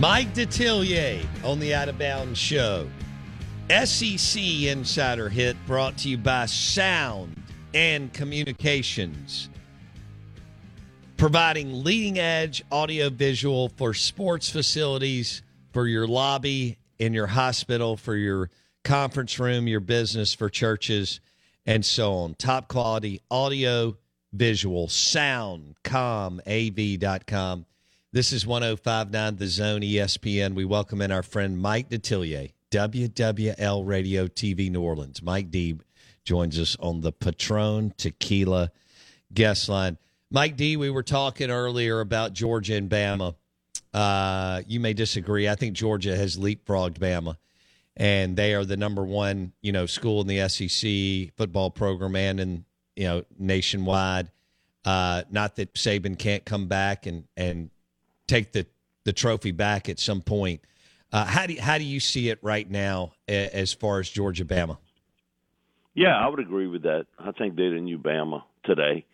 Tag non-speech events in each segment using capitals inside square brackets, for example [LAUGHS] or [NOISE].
Mike Detillier on the Out of Bounds Show. SEC Insider Hit brought to you by Sound and Communications, providing leading edge audio visual for sports facilities, for your lobby, in your hospital, for your conference room, your business, for churches, and so on. Top quality audio visual, soundcomav.com. This is 1059 The Zone ESPN. We welcome in our friend Mike Detillier, WWL Radio TV New Orleans. Mike D joins us on the Patron Tequila guest line. Mike D, we were talking earlier about Georgia and Bama. Uh, you may disagree. I think Georgia has leapfrogged Bama, and they are the number one, you know, school in the SEC football program and in you know nationwide. Uh, not that Saban can't come back and and take the the trophy back at some point. Uh, how do how do you see it right now as far as Georgia Bama? Yeah, I would agree with that. I think they're the new Bama today.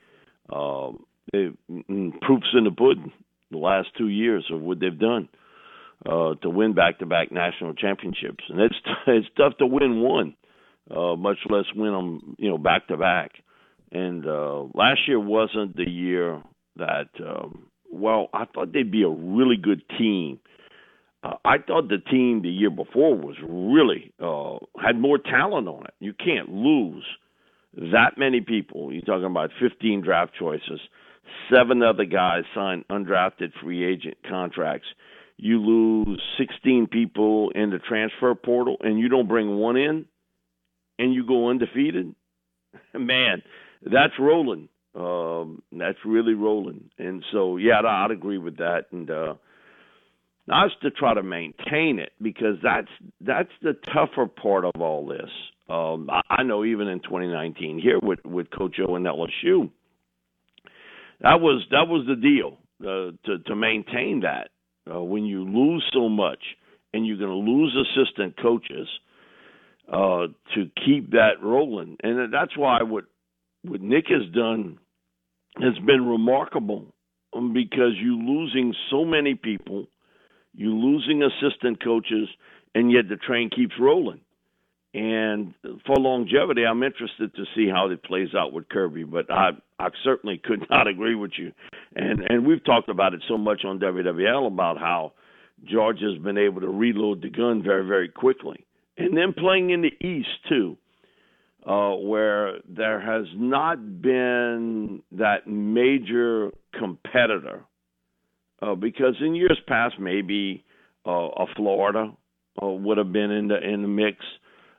Mm, proofs in the pudding. The last two years of what they've done uh, to win back-to-back national championships, and it's [LAUGHS] it's tough to win one, uh, much less win them, you know, back-to-back. And uh, last year wasn't the year that. Um, well, I thought they'd be a really good team. Uh, I thought the team the year before was really uh, had more talent on it. You can't lose that many people. You're talking about 15 draft choices, seven other guys signed undrafted free agent contracts. You lose 16 people in the transfer portal, and you don't bring one in, and you go undefeated. [LAUGHS] Man, that's rolling. Um, that's really rolling. And so, yeah, I'd, I'd agree with that. And uh, now to try to maintain it because that's that's the tougher part of all this. Um, I, I know even in 2019 here with with Coach O and LSU, that was that was the deal uh, to to maintain that. Uh, when you lose so much and you're going to lose assistant coaches uh, to keep that rolling, and that's why what what Nick has done has been remarkable um, because you're losing so many people, you're losing assistant coaches, and yet the train keeps rolling. And for longevity, I'm interested to see how it plays out with Kirby, but I I certainly could [LAUGHS] not agree with you. And and we've talked about it so much on WWL about how Georgia's been able to reload the gun very very quickly, and then playing in the East too uh, where there has not been that major competitor. Uh, because in years past, maybe uh, a Florida uh, would have been in the in the mix.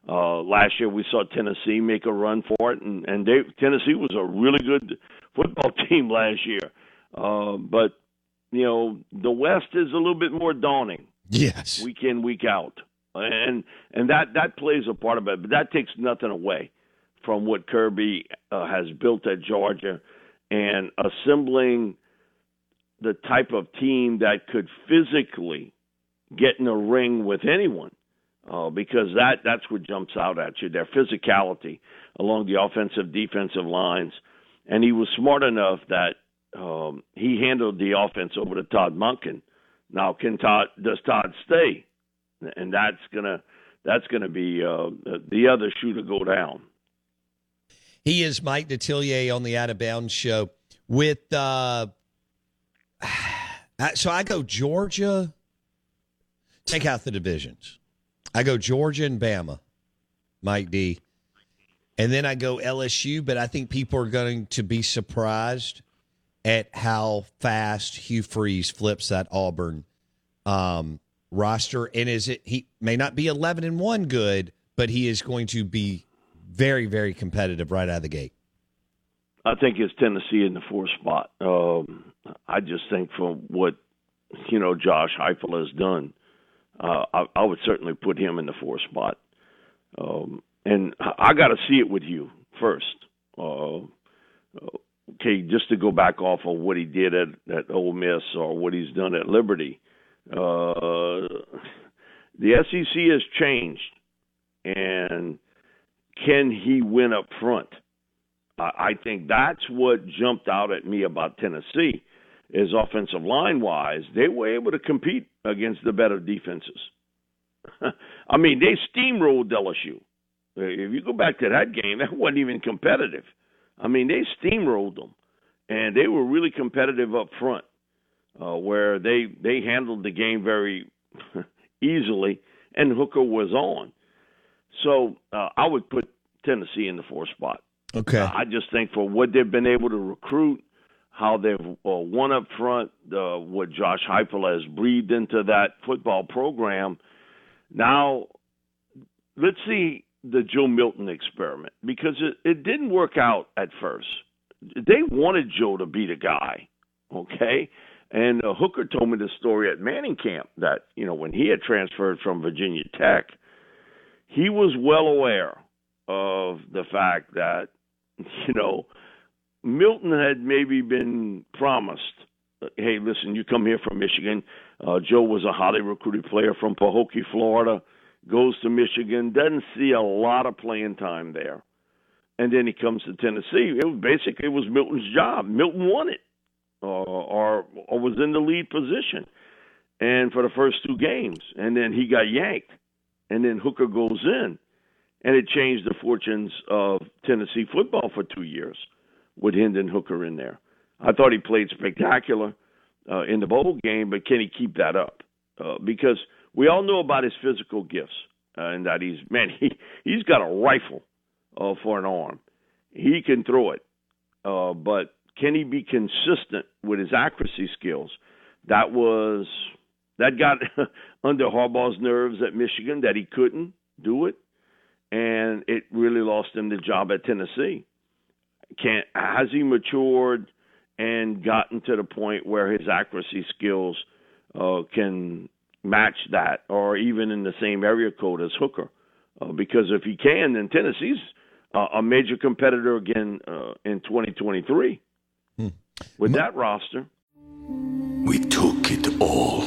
Uh, last year, we saw Tennessee make a run for it, and and they, Tennessee was a really good football [LAUGHS] team last year. Uh, but you know, the West is a little bit more daunting. Yes. Week in, week out. And and that that plays a part of it, but that takes nothing away from what Kirby uh, has built at Georgia and assembling the type of team that could physically get in a ring with anyone. Uh, because that that's what jumps out at you their physicality along the offensive defensive lines and he was smart enough that um, he handled the offense over to Todd Monken. Now, can Todd does Todd stay? And that's gonna that's gonna be uh, the other shoe to go down. He is Mike Detillier on the Out of Bounds show with. Uh, [SIGHS] so I go Georgia. Take out the divisions. I go Georgia and Bama, Mike D. And then I go LSU, but I think people are going to be surprised at how fast Hugh Freeze flips that Auburn um, roster. And is it he may not be eleven and one good, but he is going to be very, very competitive right out of the gate. I think it's Tennessee in the fourth spot. Um, I just think from what you know Josh Heupel has done, uh, I, I would certainly put him in the fourth spot. Um, and I got to see it with you first. Uh, okay, just to go back off of what he did at at Ole Miss or what he's done at Liberty. Uh, the SEC has changed, and can he win up front? I, think that's what jumped out at me about Tennessee. Is offensive line wise, they were able to compete against the better defenses. [LAUGHS] I mean, they steamrolled LSU. If you go back to that game, [LAUGHS] that wasn't even competitive. I mean, they steamrolled them, and they were really competitive up front, uh, where they they handled the game very [LAUGHS] easily, and Hooker was on. So uh, I would put Tennessee in the fourth spot. Okay. Uh, I just think for what they've been able to recruit, how they've uh, won up front, uh, what Josh Heupel has breathed into that football program. Now, let's see the Joe Milton experiment because it, it didn't work out at first. They wanted Joe to be the guy, okay? And uh, Hooker told me the story at Manning camp that, you know, when he had transferred from Virginia Tech, he was well aware of the fact that, you know, Milton had maybe been promised, hey, listen, you come here from Michigan. Uh, Joe was a highly recruited player from Pahokee, Florida goes to Michigan, doesn't see a lot of playing time there, and then he comes to Tennessee. It was basically it was Milton's job. Milton won it, uh, or or was in the lead position, and for the first two games, and then he got yanked, and then Hooker goes in, and it changed the fortunes of Tennessee football for two years with Hendon Hooker in there. I thought he played spectacular uh, in the bowl game, but can he keep that up? Uh, because – we all know about his physical gifts uh, and that he's [LAUGHS] man he he's got a rifle uh, for an arm. He can throw it, uh, but can he be consistent with his accuracy skills? That was that got [LAUGHS] under Harbaugh's nerves at Michigan that he couldn't do it, and it really lost him the job at Tennessee. Can has he matured and gotten to the point where his accuracy skills uh, can match that or even in the same area code as Hooker. Uh, because if he can, then Tennessee's uh, a major competitor again uh, in 2023 hmm. with that roster. We took it all.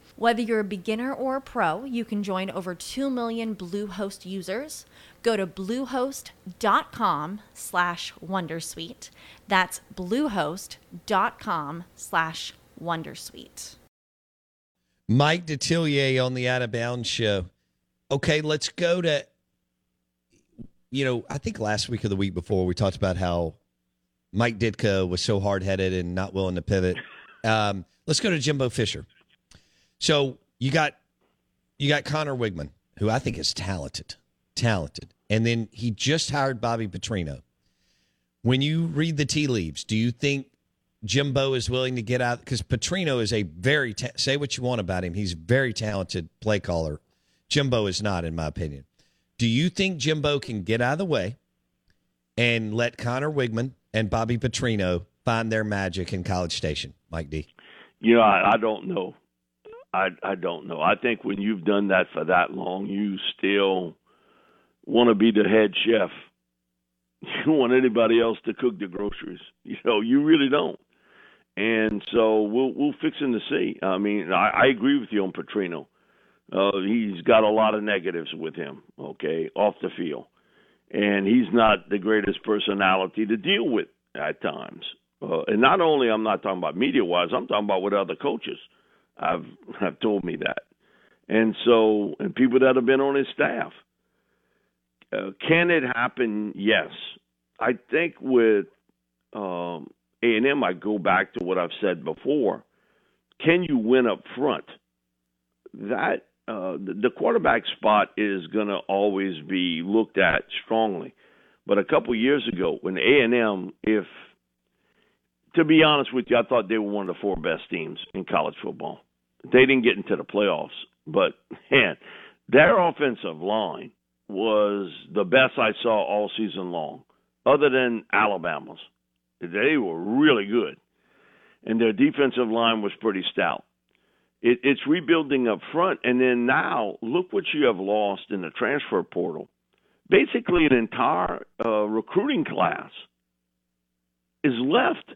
Whether you're a beginner or a pro, you can join over 2 million Bluehost users. Go to bluehost.com slash wondersuite. That's bluehost.com slash wondersuite. Mike Detillier on the Out of Bounds show. Okay, let's go to, you know, I think last week or the week before we talked about how Mike Ditka was so hard headed and not willing to pivot. Um, let's go to Jimbo Fisher. So you got you got Conner Weigman, who I think is talented, talented, and then he just hired Bobby Petrino. When you read the tea leaves, do you think Jimbo is willing to get out? Because Petrino is a very ta- say what you want about him, he's a very talented play caller. Jimbo is not, in my opinion. Do you think Jimbo can get out of the way and let Conner Weigman and Bobby Petrino find their magic in College Station, Mike D? You know, I, I don't know. I I don't know. I think when you've done that for that long, you still want to be the head chef. [LAUGHS] You don't want anybody else to cook the groceries. [LAUGHS] You know, you really don't. And so we'll we'll fix him to see. I mean, I, I agree with you on Petrino. Uh, he's got a lot of negatives with him. Okay, off the field, and he's not the greatest personality to deal with at times. Uh, and not only I'm not talking about media wise, I'm talking about with other coaches. I've [LAUGHS] have told me that, and so and people that have been on his staff. Uh, can it happen? Yes, I think with um, A and M, I go back to what I've said before. Can you win up front? That uh, the, quarterback spot is going to always be looked at strongly. But a couple years ago, when A and M, if to be honest with you, I thought they were one of the four best teams in college football. They didn't get into the playoffs, but man, their offensive line was the best I saw all season long, other than Alabama's. They were really good, and their defensive line was pretty stout. It, it's rebuilding up front, and then now look what you have lost in the transfer portal. Basically, an entire uh, recruiting class is left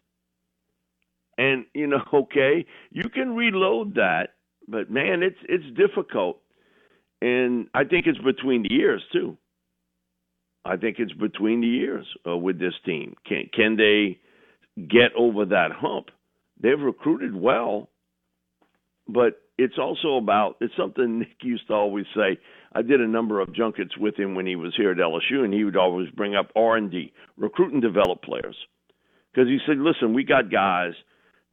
and you know, [LAUGHS] okay, you can reload that, but man, it's it's difficult. And I think it's between the years too. I think it's between the years uh, with this team. Can can they get over that hump? They've recruited well, but it's also about it's something [LAUGHS] Nick used to always say. I did a number of junkets with him when he was here at LSU, and he would always bring up R and D, recruit and develop players, because he said, "Listen, we got guys."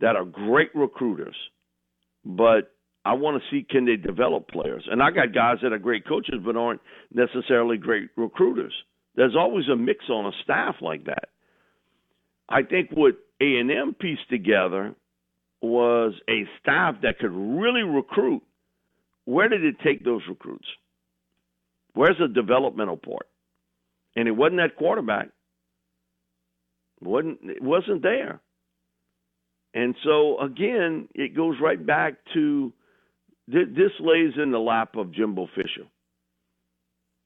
That are great recruiters, but I want to see can they develop players. And I got guys that are great coaches but aren't necessarily great recruiters. There's always a mix on a staff like that. I think what A and M pieced together was a staff that could really recruit. Where did it take those recruits? Where's the developmental part? And it wasn't that quarterback. It wasn't it wasn't there. And so again, it goes right back to this lays in the lap of Jimbo Fisher.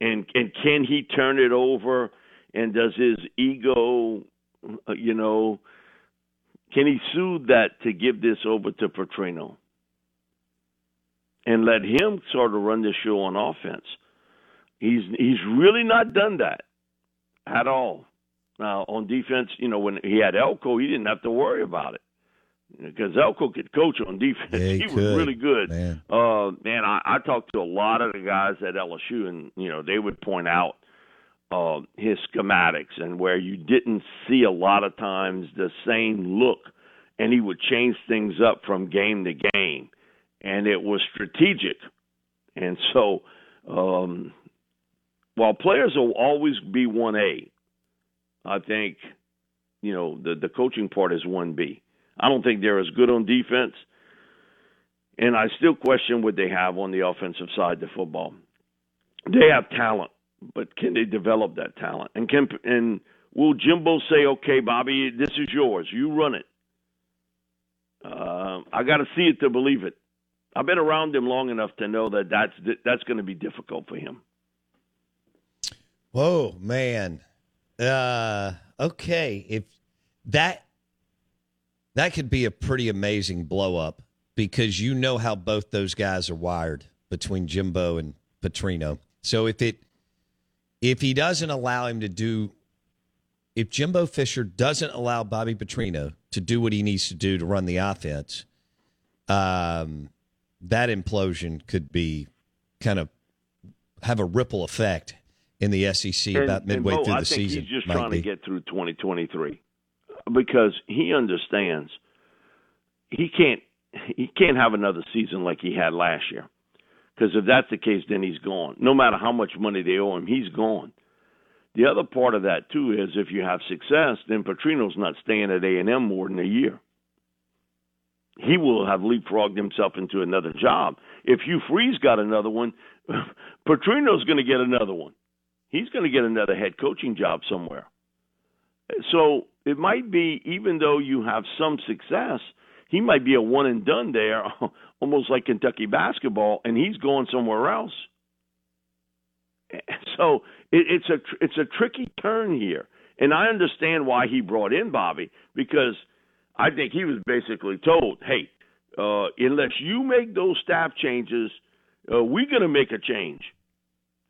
And and can he turn it over? And does his ego, uh, you know, can he soothe that to give this over to Petrino and let him sort of run the show on offense? He's he's really not done that at all. Now on defense, you know, when he had Elko, he didn't have to worry about it because Elko could coach on defense. Yeah, he, [LAUGHS] he was really good. Man, uh, man I, I talked to a lot of the guys at LSU, and you know they would point out uh, his schematics and where you didn't see a lot of times the same look, and he would change things up from game to game, and it was strategic. And so, um, while players will always be one A, I think you know the the coaching part is one B I don't think they're as good on defense. And I still question what they have on the offensive side of football. They have talent, but can they develop that talent? And can and will Jimbo say, "Okay, Bobby, this is yours. You run it." Uh, I got to see it to believe it. I've been around him long enough to know that that's that's going to be difficult for him. Whoa, man. Uh, okay, if that that could be a pretty amazing blow up because you know how both those guys are wired between Jimbo and Petrino. So if it if he doesn't allow him to do if Jimbo Fisher doesn't allow Bobby Petrino to do what he needs to do to run the offense, um, that implosion could be kind of have a ripple effect in the SEC and, about midway Bo, through the I think season. He's just trying be. to get through 2023 because he understands he can't he can't have another season like he had last year. Because if that's the case, then he's gone. No matter how much money they owe him, he's gone. The other part of that too is if you have success, then Petrino's not staying at A and M more than a year. He will have leapfrogged himself into another job. If Hugh Freeze got another one, [LAUGHS] Petrino's going to get another one. He's going to get another head coaching job somewhere. So it might be, even though you have some success, he might be a one and done there, [LAUGHS] almost like Kentucky basketball, and he's going somewhere else. [LAUGHS] So it, it's a it's a tricky turn here, and I understand why he brought in Bobby because I think he was basically told, "Hey, uh, unless you make those staff changes, uh, we're going to make a change."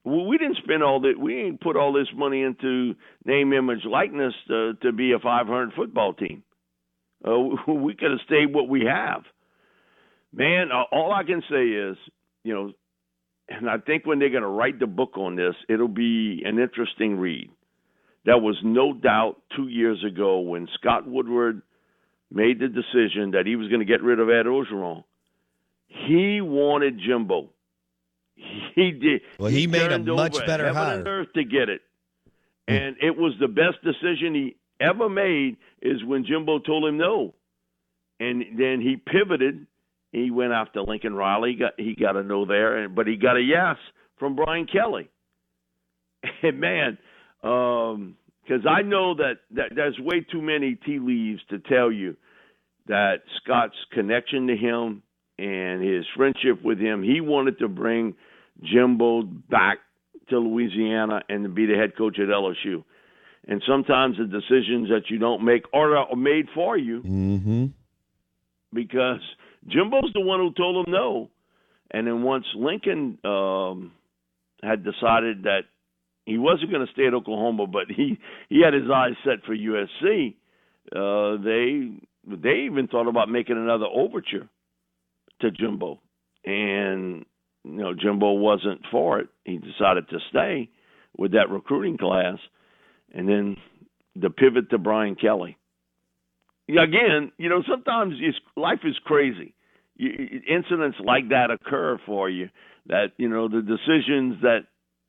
We didn't spend all that. We ain't put all this money into name, image, likeness to, to be a 500 football team. Uh, [LAUGHS] we could have stayed what we have. Man, uh, all I can say is, you know, and I think when they're going to write the book on this, it'll be an interesting read. There was no doubt two years ago when Scott Woodward made the decision that he was going to get rid of Ed Orgeron. He wanted Jimbo. He did. Well, he, made a much better hire. earth to get it, hmm. and it was the best decision he ever made. Is when Jimbo told him no, and then he pivoted. He went after Lincoln Riley. He got he got a no there, and but he got a yes from Brian Kelly. [LAUGHS] And man, um, because I know that, that there's way too many tea leaves to tell you that Scott's connection to him and his friendship with him, he wanted to bring Jimbo back to Louisiana and to be the head coach at LSU. And sometimes the decisions that you don't make are made for you Mm-hmm. because Jimbo's the one who told him no. And then once Lincoln um, had decided that he wasn't going to stay at Oklahoma, but he he had his eyes set for USC, uh, they they even thought about making another overture to Jimbo, and you know Jimbo wasn't for it. He decided to stay with that recruiting class, and then the pivot to Brian Kelly. Again, you know sometimes life is crazy. You, incidents like that occur for you. That you know the decisions that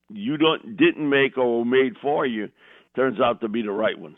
you don't didn't make or made for you turns out to be the right ones.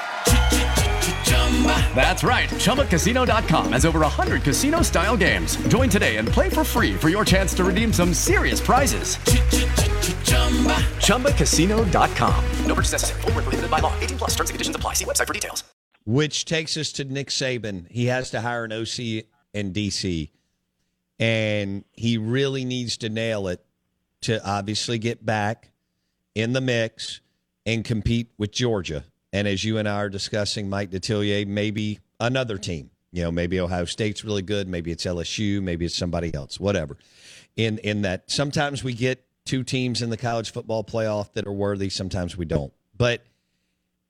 That's right. ChumbaCasino.com has over 100 casino style games. Join today and play for free for your chance to redeem some serious prizes. ChumbaCasino.com. No purchase necessary. Void where prohibited by law. 18 plus terms and conditions apply. See website for details. Which takes us to Nick Saban. He has to hire an OC in DC, and he really needs to nail it to obviously get back in the mix and compete with Georgia. And as you and I are discussing, Mike Detillier, maybe another team. You know, maybe Ohio State's really good. Maybe it's LSU. Maybe it's somebody else. Whatever. In in that, sometimes we get two teams in the college football playoff that are worthy. Sometimes we don't. But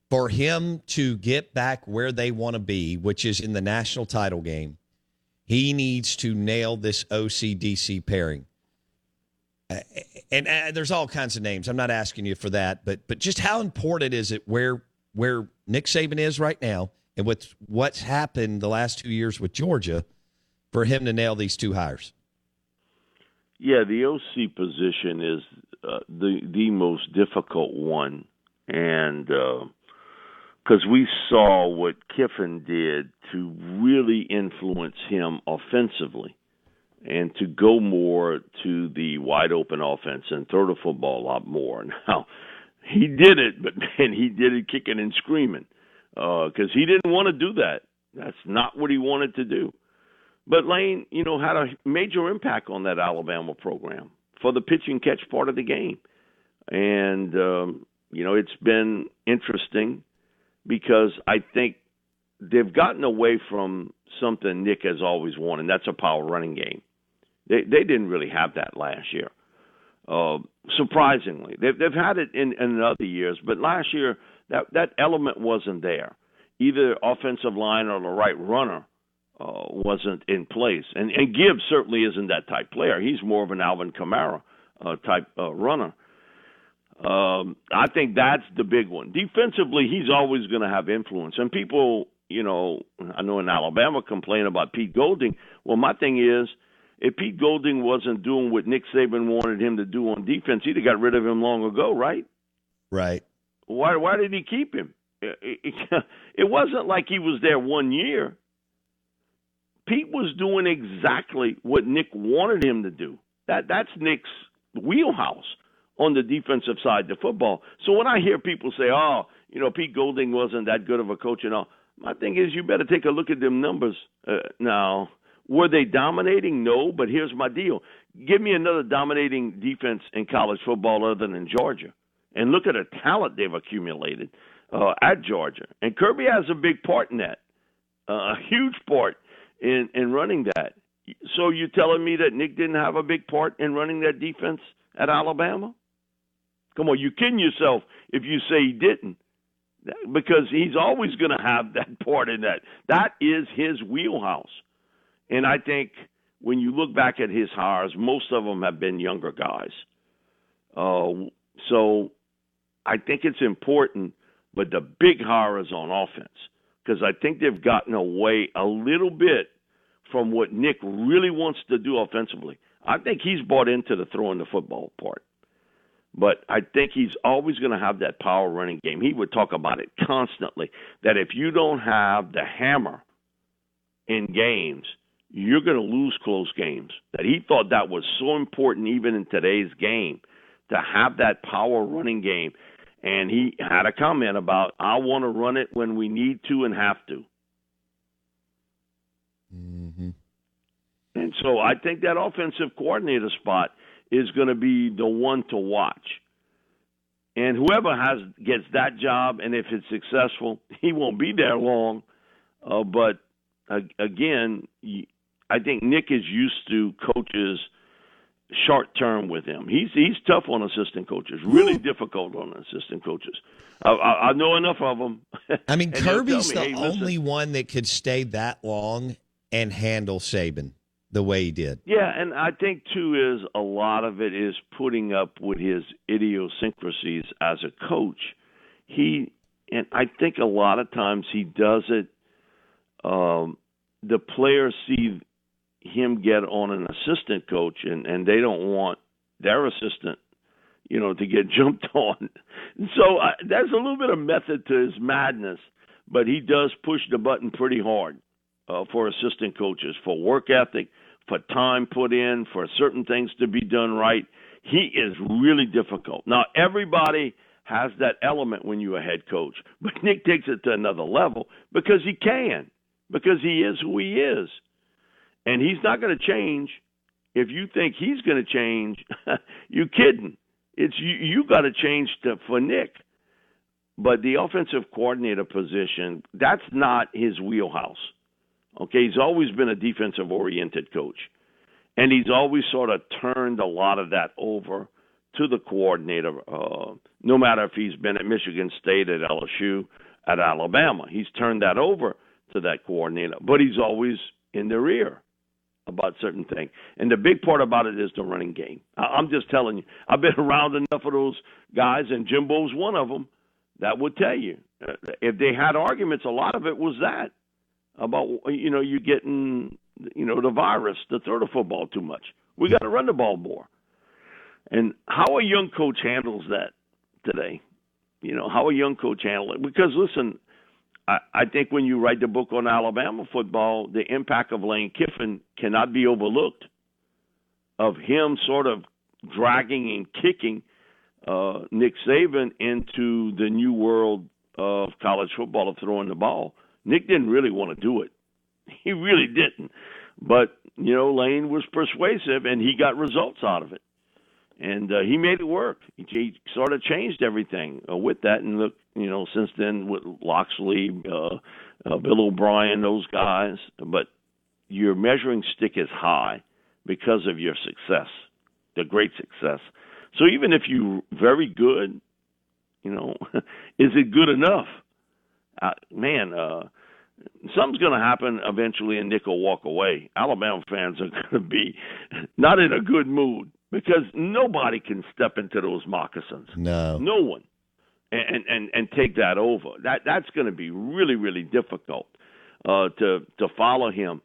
for him to get back where they want to be, which is in the national title game, he needs to nail this OCDC pairing. Uh, and uh, there's all kinds of names. I'm not asking you for that, but but just how important is it where where Nick Saban is right now, and with what's happened the last two years with Georgia, for him to nail these two hires? Yeah, the OC position is uh, the the most difficult one, and because uh, we saw what Kiffin did to really influence him offensively, and to go more to the wide open offense and throw the football a lot more. [LAUGHS] Now, he did it, but [LAUGHS] man, he did it kicking and screaming because uh, he didn't want to do that. That's not what he wanted to do. But Lane, you know, had a major impact on that Alabama program for the pitch and catch part of the game. And, um, you know, it's been interesting because I think they've gotten away from something Nick has always wanted, that's a power running game. They they didn't really have that last year. Uh, surprisingly, they've they've had it in, in other years, but last year that that element wasn't there. Either offensive line or the right runner uh, wasn't in place. And, and Gibbs certainly isn't that type player. He's more of an Alvin Kamara uh, type uh, runner. Um, I think that's the big one. Defensively, he's always going to have influence. And people, you know, I know in Alabama complain about Pete Golding. Well, my thing is, if Pete Golding wasn't doing what Nick Saban wanted him to do on defense, he'd have got rid of him long ago, right? Right. Why? Why did he keep him? It, [LAUGHS] it, it wasn't like he was there one year. Pete was doing exactly what Nick wanted him to do. That that's Nick's wheelhouse on the defensive side of football. So when I hear people say, "Oh, you know, Pete Golding wasn't that good of a coach," and all, my thing is, you better take a look at them numbers. Uh, now, were they dominating? No, but here's my deal: give me another dominating defense in college football other than in Georgia, and look at the talent they've accumulated uh, at Georgia. And Kirby has a big part in that, uh, a huge part in in running that. So you're telling me that Nick didn't have a big part in running that defense at Alabama? Come on, you're kidding yourself if you say he didn't. Because he's always going to have that [LAUGHS] part in that. That is his wheelhouse. And I think when you look back at his hires, most of them have been younger guys. Uh, so I think it's important, but the big hire is on offense because I think they've gotten away a little bit from what Nick really wants to do offensively. I think he's bought into the throwing the football part. But I think he's always going to have that power running game. He would talk about it constantly that if you don't have the hammer in games, you're going to lose close games. That he thought that was so important even in today's game to have that power running game and he had a comment about I want to run it when we need to and have to. Mm-hmm. And so I think that offensive coordinator spot is going to be the one to watch. And whoever has gets that job, and if it's successful, [LAUGHS] he won't be there long. Uh, but uh, again, I think Nick is used to coaches – short term with him. He's he's tough on assistant coaches, really difficult on assistant coaches. I, I, I know enough of them. [LAUGHS] I mean, Kirby's me, the hey, only one that could stay that long and handle Saban the way he did. Yeah, and I think too is a lot of it is putting up with his idiosyncrasies as a coach. He and I think a lot of times he does it. Um, the players see him get on an assistant coach and and they don't want their assistant you know to get [LAUGHS] jumped on so uh, there's a little bit of method to his madness but he does push the button pretty hard uh, for assistant coaches for work ethic for time put in for certain things to be done right he is really difficult. Now, everybody has that element when you're a head coach, but Nick takes it to another level because he can, because he is who he is. And he's not going to change. If you think he's going to change, [LAUGHS] you kidding. It's you, you got to change for Nick. But the offensive coordinator position, that's not his wheelhouse. Okay, he's always been a defensive oriented coach. And he's always sort of turned a lot of that over to the coordinator, uh, no matter if he's been at Michigan State, at LSU, at Alabama. He's turned that over to that coordinator, but he's always in their ear about certain things. And the big part about it is the running game. I'm just telling you, I've been [LAUGHS] around enough of those guys, and Jimbo's one of them that would tell you. Uh, if they had arguments, a lot of it was that about you know you getting you know the virus to throw the football too much. We got to run the ball more. And how a young coach handles that today, you know, how a young coach handle it. Because listen, I, I think when you write the book on Alabama football, the impact of Lane Kiffin cannot be overlooked. Of him sort of dragging and kicking uh, Nick Saban into the new world of college football of throwing the ball. Nick didn't really want to do it. [LAUGHS] He really didn't. But, you know, Lane was persuasive and he got results out of it and uh, he made it work. He, he sort of changed everything uh, with that, and look, you know, since then with Locksley, uh, uh, Bill O'Brien, those guys. But your measuring stick is high because of your success, the great success. So even if you're very good, you know, [LAUGHS] is it good enough? Uh, man, uh, something's going to happen eventually, and Nick will walk away. Alabama fans are [LAUGHS] going to be not in a good mood because nobody can step into those moccasins. No, no one, and and and take that over. That that's going to be really really difficult uh, to to follow him,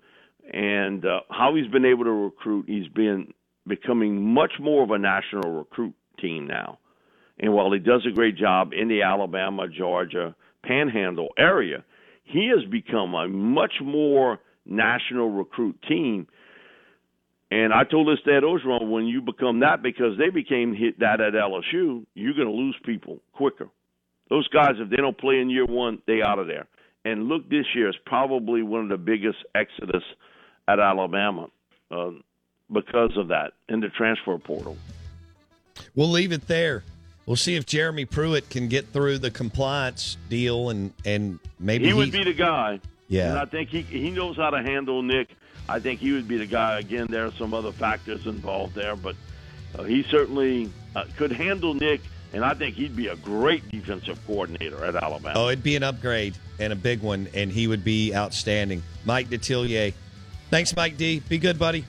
and uh, how he's been able to recruit. He's been becoming much more of a national recruit team now, and while he does a great job in the Alabama, Georgia, Panhandle area, he has become a much more national recruit team and I told this to Ed Orgeron, when you become that, because they became hit that at LSU, you're going to lose people quicker. Those guys, if they don't play in year one, they out of there. And look, this year is probably one of the biggest exodus at Alabama uh, because of that in the transfer portal. We'll leave it there. We'll see if Jeremy Pruitt can get through the compliance deal, and and maybe he would be the guy. Yeah, and I think he he knows how to handle Nick I think he would be the guy. Again, there are some other factors involved there, but uh, he certainly uh, could handle Nick, and I think he'd be a great defensive coordinator at Alabama. Oh, it'd be an upgrade and a big one, and he would be outstanding. Mike Detillier. Thanks, Mike D. Be good, buddy.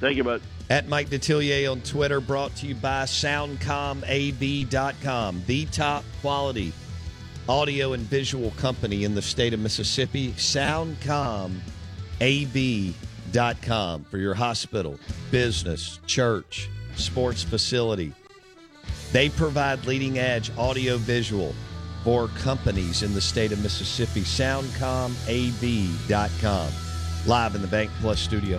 Thank you, bud. At Mike Detillier on Twitter, brought to you by SoundcomAV.com, the top quality audio and visual company in the state of Mississippi. Soundcom av.com for your hospital, business, church, sports facility. They provide leading edge audio visual for companies in the state of Mississippi. SoundcomAV.com. Live in the Bank Plus studio.